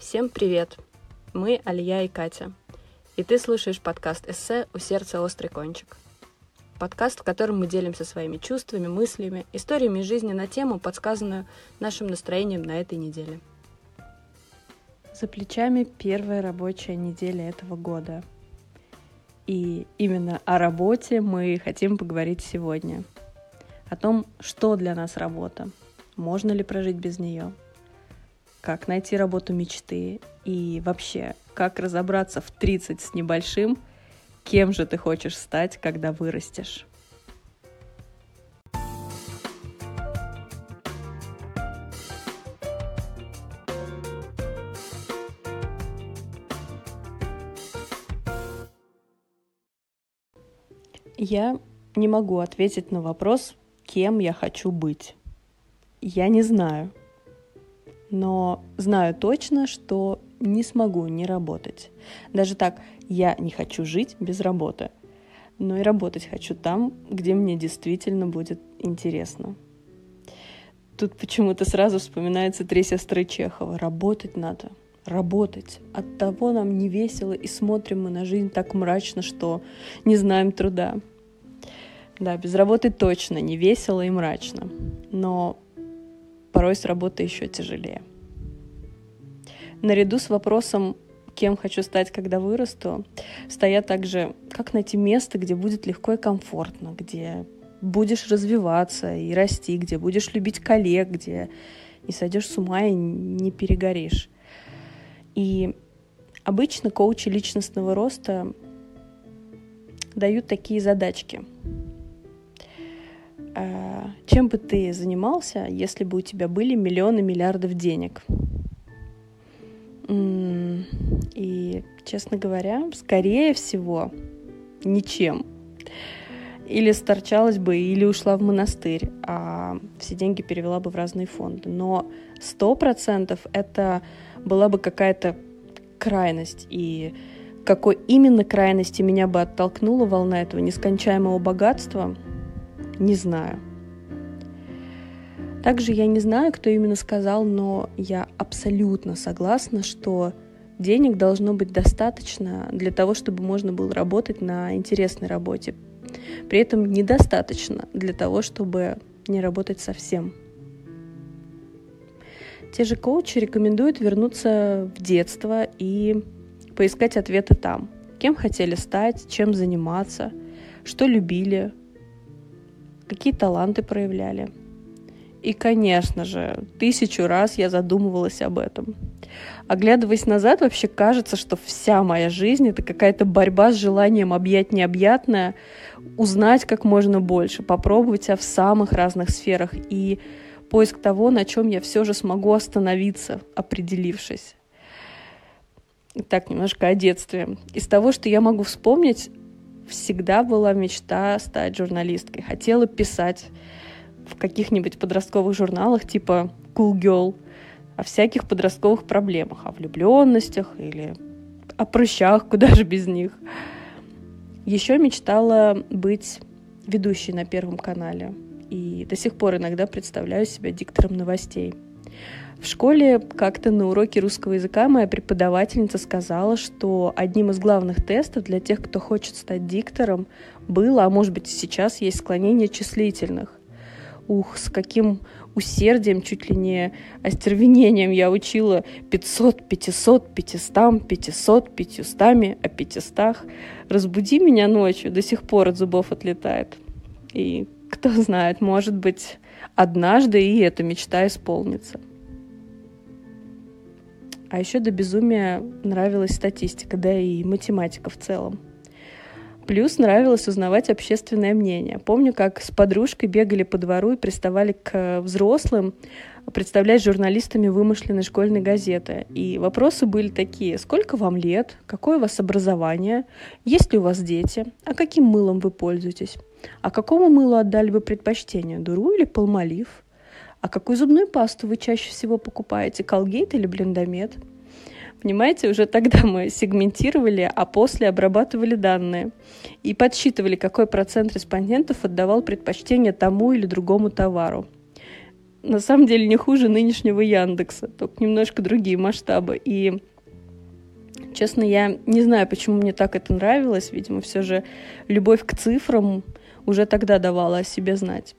Всем привет! Мы Алия и Катя. И ты слушаешь подкаст «Эссе. У сердца острый кончик». Подкаст, в котором мы делимся своими чувствами, мыслями, историями жизни на тему, подсказанную нашим настроением на этой неделе. За плечами первая рабочая неделя этого года. И именно о работе мы хотим поговорить сегодня. О том, что для нас работа, можно ли прожить без нее – как найти работу мечты и вообще, как разобраться в 30 с небольшим, кем же ты хочешь стать, когда вырастешь. Я не могу ответить на вопрос, кем я хочу быть. Я не знаю но знаю точно, что не смогу не работать. Даже так, я не хочу жить без работы, но и работать хочу там, где мне действительно будет интересно. Тут почему-то сразу вспоминается три сестры Чехова. Работать надо, работать. От того нам не весело, и смотрим мы на жизнь так мрачно, что не знаем труда. Да, без работы точно не весело и мрачно. Но порой с работой еще тяжелее. Наряду с вопросом, кем хочу стать, когда вырасту, стоят также, как найти место, где будет легко и комфортно, где будешь развиваться и расти, где будешь любить коллег, где не сойдешь с ума и не перегоришь. И обычно коучи личностного роста дают такие задачки – чем бы ты занимался, если бы у тебя были миллионы миллиардов денег? И, честно говоря, скорее всего, ничем. Или сторчалась бы, или ушла в монастырь, а все деньги перевела бы в разные фонды. Но сто процентов это была бы какая-то крайность. И какой именно крайности меня бы оттолкнула волна этого нескончаемого богатства – не знаю. Также я не знаю, кто именно сказал, но я абсолютно согласна, что денег должно быть достаточно для того, чтобы можно было работать на интересной работе. При этом недостаточно для того, чтобы не работать совсем. Те же коучи рекомендуют вернуться в детство и поискать ответы там. Кем хотели стать, чем заниматься, что любили, какие таланты проявляли. И, конечно же, тысячу раз я задумывалась об этом. Оглядываясь назад, вообще кажется, что вся моя жизнь — это какая-то борьба с желанием объять необъятное, узнать как можно больше, попробовать себя в самых разных сферах и поиск того, на чем я все же смогу остановиться, определившись. Так, немножко о детстве. Из того, что я могу вспомнить, всегда была мечта стать журналисткой. Хотела писать в каких-нибудь подростковых журналах типа Cool Girl о всяких подростковых проблемах, о влюбленностях или о прыщах, куда же без них. Еще мечтала быть ведущей на Первом канале. И до сих пор иногда представляю себя диктором новостей. В школе как-то на уроке русского языка моя преподавательница сказала, что одним из главных тестов для тех, кто хочет стать диктором, было, а может быть и сейчас есть склонение числительных. Ух, с каким усердием, чуть ли не остервенением я учила 500, 500, 500, 500, 500, о 500. Разбуди меня ночью, до сих пор от зубов отлетает. И кто знает, может быть, однажды и эта мечта исполнится. А еще до безумия нравилась статистика, да и математика в целом. Плюс нравилось узнавать общественное мнение. Помню, как с подружкой бегали по двору и приставали к взрослым, представлять журналистами вымышленной школьной газеты. И вопросы были такие. Сколько вам лет? Какое у вас образование? Есть ли у вас дети? А каким мылом вы пользуетесь? А какому мылу отдали бы предпочтение? Дуру или полмолив? А какую зубную пасту вы чаще всего покупаете? Колгейт или блендомет? Понимаете, уже тогда мы сегментировали, а после обрабатывали данные и подсчитывали, какой процент респондентов отдавал предпочтение тому или другому товару. на самом деле не хуже нынешнего Яндекса, только немножко другие масштабы. И честно, я не знаю, почему мне так это нравилось. Видимо, все же любовь к цифрам уже тогда давала о себе знать.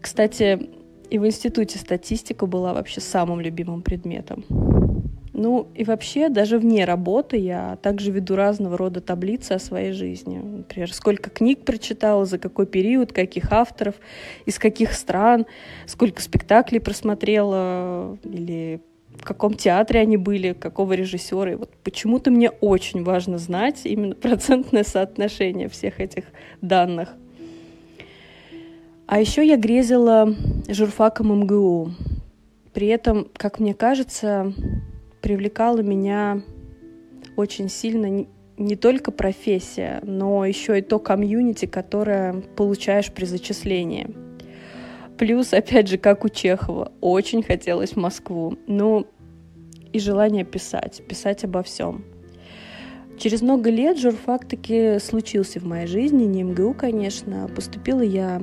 Кстати, и в институте статистика была вообще самым любимым предметом. Ну и вообще, даже вне работы я также веду разного рода таблицы о своей жизни. Например, сколько книг прочитала, за какой период, каких авторов, из каких стран, сколько спектаклей просмотрела, или в каком театре они были, какого режиссера. И вот почему-то мне очень важно знать именно процентное соотношение всех этих данных. А еще я грезила журфаком МГУ. При этом, как мне кажется, привлекала меня очень сильно не только профессия, но еще и то комьюнити, которое получаешь при зачислении. Плюс, опять же, как у Чехова, очень хотелось в Москву. Ну, и желание писать, писать обо всем. Через много лет журфак таки случился в моей жизни, не МГУ, конечно. Поступила я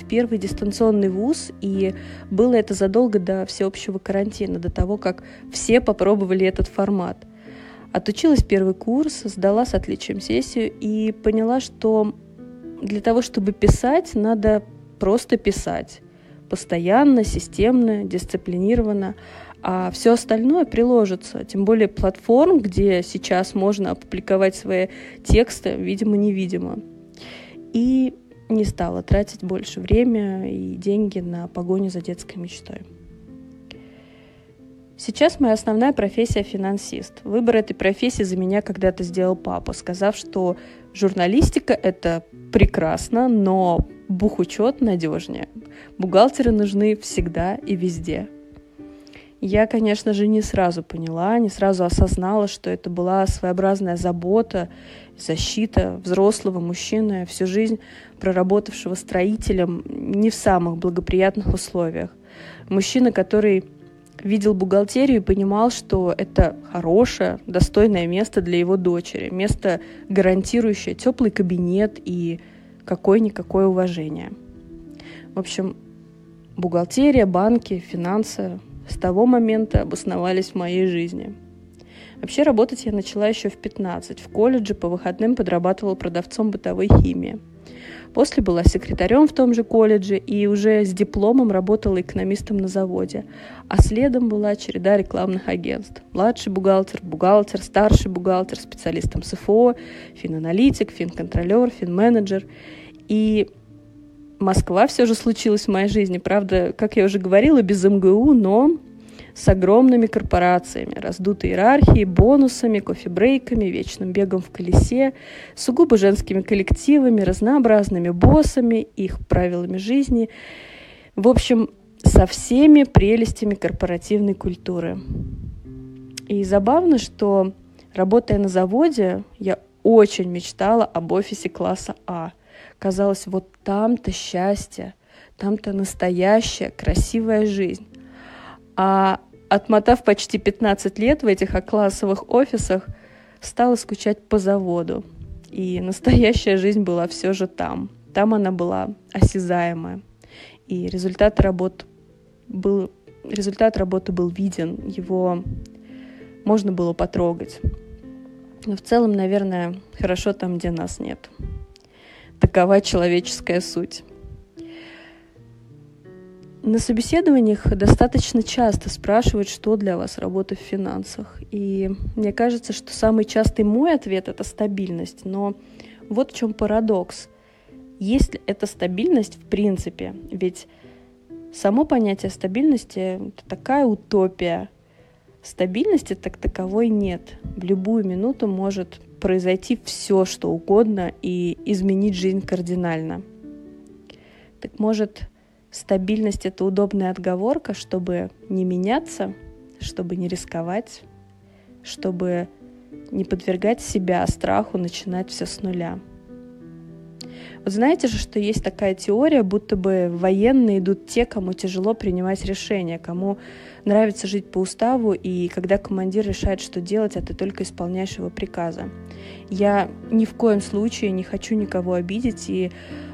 в первый дистанционный вуз, и было это задолго до всеобщего карантина, до того, как все попробовали этот формат. Отучилась первый курс, сдала с отличием сессию и поняла, что для того, чтобы писать, надо просто писать. Постоянно, системно, дисциплинированно. А все остальное приложится. Тем более платформ, где сейчас можно опубликовать свои тексты, видимо-невидимо. И не стала тратить больше время и деньги на погоню за детской мечтой. Сейчас моя основная профессия – финансист. Выбор этой профессии за меня когда-то сделал папа, сказав, что журналистика – это прекрасно, но бухучет надежнее. Бухгалтеры нужны всегда и везде. Я, конечно же, не сразу поняла, не сразу осознала, что это была своеобразная забота, защита взрослого мужчины, всю жизнь проработавшего строителем не в самых благоприятных условиях. Мужчина, который видел бухгалтерию и понимал, что это хорошее, достойное место для его дочери, место, гарантирующее теплый кабинет и какое-никакое уважение. В общем, бухгалтерия, банки, финансы с того момента обосновались в моей жизни. Вообще работать я начала еще в 15. В колледже по выходным подрабатывала продавцом бытовой химии. После была секретарем в том же колледже и уже с дипломом работала экономистом на заводе. А следом была череда рекламных агентств. Младший бухгалтер, бухгалтер, старший бухгалтер, специалистом СФО, финаналитик, финконтролер, финменеджер. И Москва все же случилась в моей жизни. Правда, как я уже говорила, без МГУ, но с огромными корпорациями, раздутой иерархией, бонусами, кофебрейками, вечным бегом в колесе, сугубо женскими коллективами, разнообразными боссами, их правилами жизни. В общем, со всеми прелестями корпоративной культуры. И забавно, что работая на заводе, я очень мечтала об офисе класса А – Казалось, вот там-то счастье, там-то настоящая красивая жизнь. А отмотав почти 15 лет в этих классовых офисах, стала скучать по заводу. И настоящая жизнь была все же там. Там она была осязаемая. И результат работы был, результат работы был виден, его можно было потрогать. Но в целом, наверное, хорошо там, где нас нет. Такова человеческая суть. На собеседованиях достаточно часто спрашивают, что для вас работа в финансах. И мне кажется, что самый частый мой ответ – это стабильность. Но вот в чем парадокс. Есть ли эта стабильность в принципе? Ведь само понятие стабильности – это такая утопия. Стабильности так таковой нет. В любую минуту может произойти все, что угодно и изменить жизнь кардинально. Так может, стабильность это удобная отговорка, чтобы не меняться, чтобы не рисковать, чтобы не подвергать себя страху начинать все с нуля. Вот знаете же, что есть такая теория, будто бы военные идут те, кому тяжело принимать решения, кому нравится жить по уставу, и когда командир решает, что делать, а ты только исполняешь его приказы. Я ни в коем случае не хочу никого обидеть и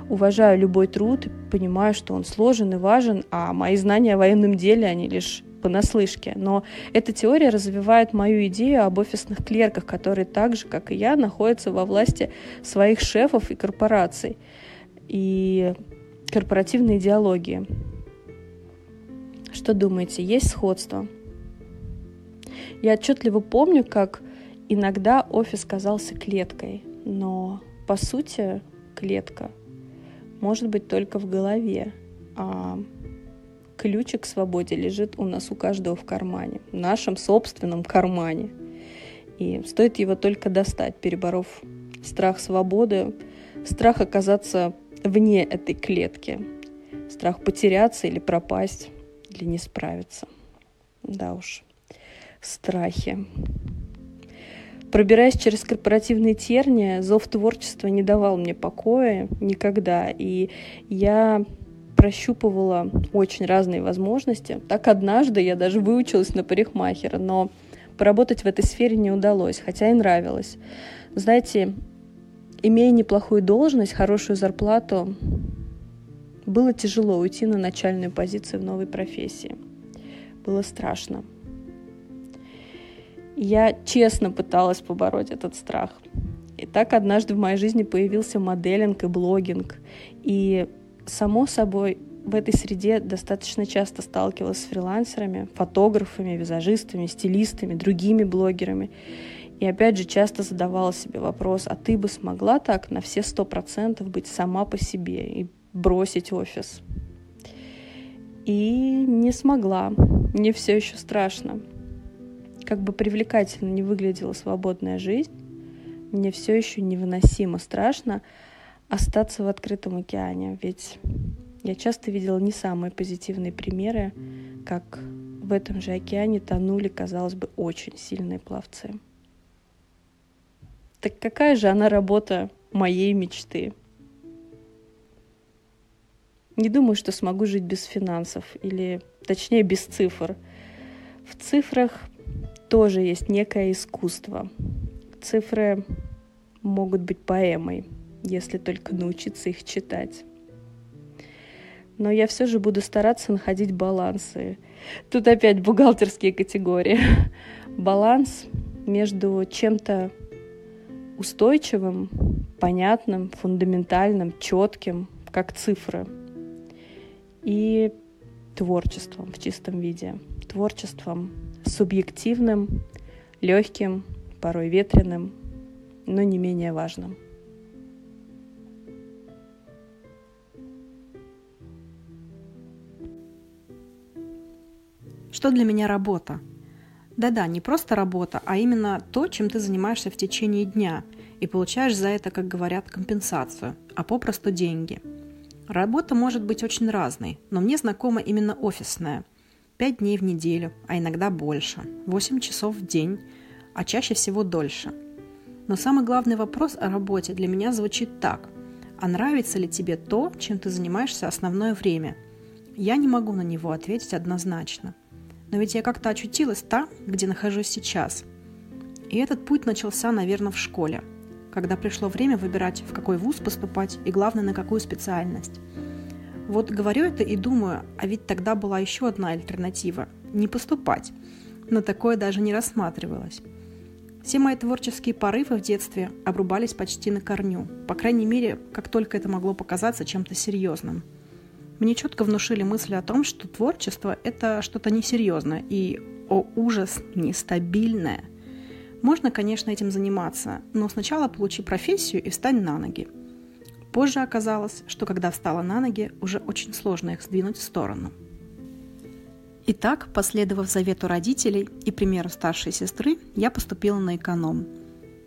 уважаю любой труд понимаю, что он сложен и важен, а мои знания о военном деле, они лишь понаслышке. Но эта теория развивает мою идею об офисных клерках, которые так же, как и я, находятся во власти своих шефов и корпораций. И корпоративной идеологии. Что думаете, есть сходство? Я отчетливо помню, как иногда офис казался клеткой, но по сути клетка может быть только в голове, а ключик к свободе лежит у нас у каждого в кармане, в нашем собственном кармане. И стоит его только достать, переборов страх свободы, страх оказаться вне этой клетки, страх потеряться или пропасть, или не справиться. Да уж, страхи. Пробираясь через корпоративные терния, зов творчества не давал мне покоя никогда. И я прощупывала очень разные возможности. Так однажды я даже выучилась на парикмахера, но поработать в этой сфере не удалось, хотя и нравилось. Знаете, имея неплохую должность, хорошую зарплату, было тяжело уйти на начальную позицию в новой профессии. Было страшно. Я честно пыталась побороть этот страх. И так однажды в моей жизни появился моделинг и блогинг. И само собой, в этой среде достаточно часто сталкивалась с фрилансерами, фотографами, визажистами, стилистами, другими блогерами. И опять же часто задавала себе вопрос, а ты бы смогла так на все сто процентов быть сама по себе и бросить офис? И не смогла. Мне все еще страшно. Как бы привлекательно не выглядела свободная жизнь, мне все еще невыносимо страшно остаться в открытом океане, ведь я часто видела не самые позитивные примеры, как в этом же океане тонули, казалось бы, очень сильные пловцы. Так какая же она работа моей мечты? Не думаю, что смогу жить без финансов, или точнее без цифр. В цифрах тоже есть некое искусство. Цифры могут быть поэмой, если только научиться их читать. Но я все же буду стараться находить балансы. Тут опять бухгалтерские категории. Баланс между чем-то устойчивым, понятным, фундаментальным, четким, как цифры, и творчеством в чистом виде. Творчеством субъективным, легким, порой ветреным, но не менее важным. Что для меня работа? Да-да, не просто работа, а именно то, чем ты занимаешься в течение дня и получаешь за это, как говорят, компенсацию, а попросту деньги. Работа может быть очень разной, но мне знакома именно офисная. Пять дней в неделю, а иногда больше, восемь часов в день, а чаще всего дольше. Но самый главный вопрос о работе для меня звучит так. А нравится ли тебе то, чем ты занимаешься основное время? Я не могу на него ответить однозначно – но ведь я как-то очутилась там, где нахожусь сейчас. И этот путь начался, наверное, в школе, когда пришло время выбирать, в какой вуз поступать и, главное, на какую специальность. Вот говорю это и думаю, а ведь тогда была еще одна альтернатива – не поступать. Но такое даже не рассматривалось. Все мои творческие порывы в детстве обрубались почти на корню, по крайней мере, как только это могло показаться чем-то серьезным – мне четко внушили мысль о том, что творчество – это что-то несерьезное и, о ужас, нестабильное. Можно, конечно, этим заниматься, но сначала получи профессию и встань на ноги. Позже оказалось, что когда встала на ноги, уже очень сложно их сдвинуть в сторону. Итак, последовав завету родителей и примеру старшей сестры, я поступила на эконом –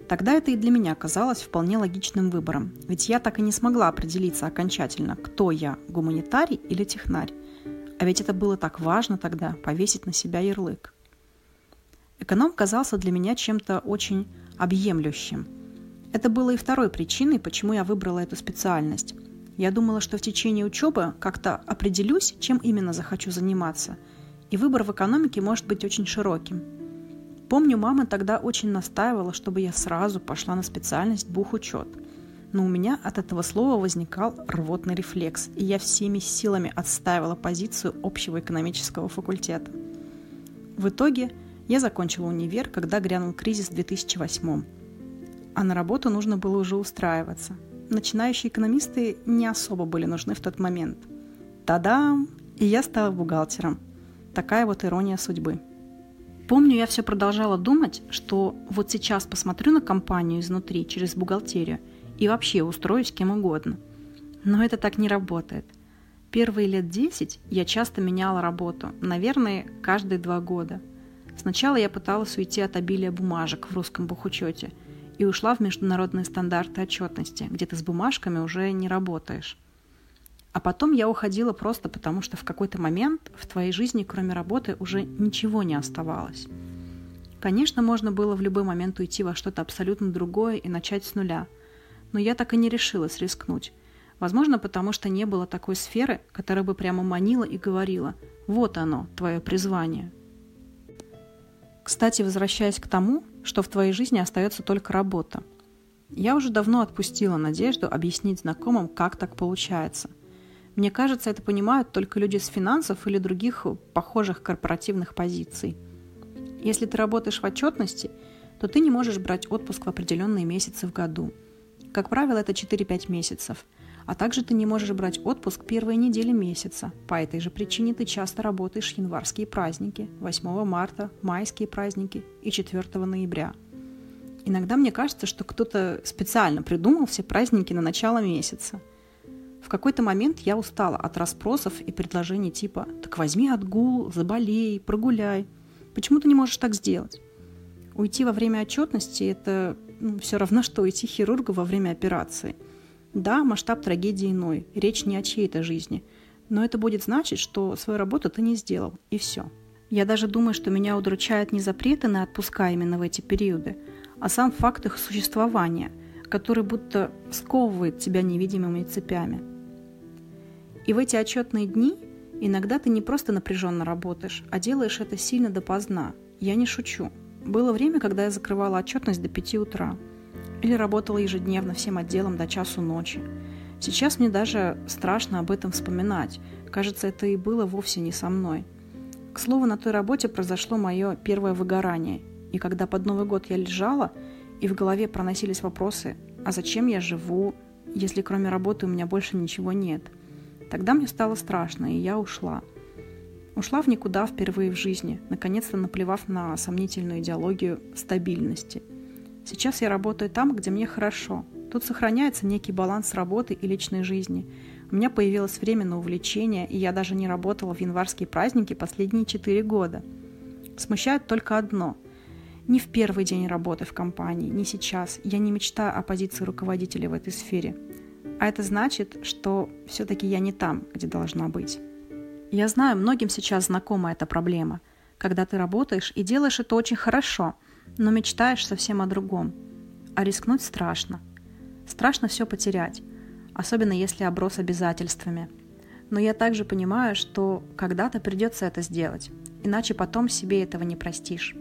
Тогда это и для меня казалось вполне логичным выбором, ведь я так и не смогла определиться окончательно, кто я, гуманитарий или технарь. А ведь это было так важно тогда, повесить на себя ярлык. Эконом казался для меня чем-то очень объемлющим. Это было и второй причиной, почему я выбрала эту специальность. Я думала, что в течение учебы как-то определюсь, чем именно захочу заниматься, и выбор в экономике может быть очень широким. Помню, мама тогда очень настаивала, чтобы я сразу пошла на специальность бухучет. Но у меня от этого слова возникал рвотный рефлекс, и я всеми силами отстаивала позицию общего экономического факультета. В итоге я закончила универ, когда грянул кризис в 2008 а на работу нужно было уже устраиваться. Начинающие экономисты не особо были нужны в тот момент. Та-дам! И я стала бухгалтером. Такая вот ирония судьбы. Помню, я все продолжала думать, что вот сейчас посмотрю на компанию изнутри, через бухгалтерию, и вообще устроюсь кем угодно. Но это так не работает. Первые лет 10 я часто меняла работу, наверное, каждые два года. Сначала я пыталась уйти от обилия бумажек в русском бухучете – и ушла в международные стандарты отчетности, где ты с бумажками уже не работаешь. А потом я уходила просто потому, что в какой-то момент в твоей жизни, кроме работы, уже ничего не оставалось. Конечно, можно было в любой момент уйти во что-то абсолютно другое и начать с нуля. Но я так и не решилась рискнуть. Возможно, потому что не было такой сферы, которая бы прямо манила и говорила «Вот оно, твое призвание». Кстати, возвращаясь к тому, что в твоей жизни остается только работа. Я уже давно отпустила надежду объяснить знакомым, как так получается. Мне кажется, это понимают только люди с финансов или других похожих корпоративных позиций. Если ты работаешь в отчетности, то ты не можешь брать отпуск в определенные месяцы в году. Как правило, это 4-5 месяцев – а также ты не можешь брать отпуск первые недели месяца. По этой же причине ты часто работаешь январские праздники, 8 марта, майские праздники и 4 ноября. Иногда мне кажется, что кто-то специально придумал все праздники на начало месяца. В какой-то момент я устала от расспросов и предложений типа «так возьми отгул, заболей, прогуляй». Почему ты не можешь так сделать? Уйти во время отчетности – это ну, все равно, что уйти хирургу во время операции – да, масштаб трагедии иной, речь не о чьей-то жизни, но это будет значить, что свою работу ты не сделал, и все. Я даже думаю, что меня удручают не запреты на отпуска именно в эти периоды, а сам факт их существования, который будто сковывает тебя невидимыми цепями. И в эти отчетные дни иногда ты не просто напряженно работаешь, а делаешь это сильно допоздна. Я не шучу. Было время, когда я закрывала отчетность до 5 утра – или работала ежедневно всем отделом до часу ночи. Сейчас мне даже страшно об этом вспоминать. Кажется, это и было вовсе не со мной. К слову, на той работе произошло мое первое выгорание. И когда под Новый год я лежала, и в голове проносились вопросы, а зачем я живу, если кроме работы у меня больше ничего нет? Тогда мне стало страшно, и я ушла. Ушла в никуда впервые в жизни, наконец-то наплевав на сомнительную идеологию стабильности – Сейчас я работаю там, где мне хорошо. Тут сохраняется некий баланс работы и личной жизни. У меня появилось время на увлечение, и я даже не работала в январские праздники последние четыре года. Смущает только одно. Ни в первый день работы в компании, ни сейчас я не мечтаю о позиции руководителя в этой сфере. А это значит, что все-таки я не там, где должна быть. Я знаю, многим сейчас знакома эта проблема. Когда ты работаешь и делаешь это очень хорошо – но мечтаешь совсем о другом. А рискнуть страшно. Страшно все потерять, особенно если оброс обязательствами. Но я также понимаю, что когда-то придется это сделать, иначе потом себе этого не простишь.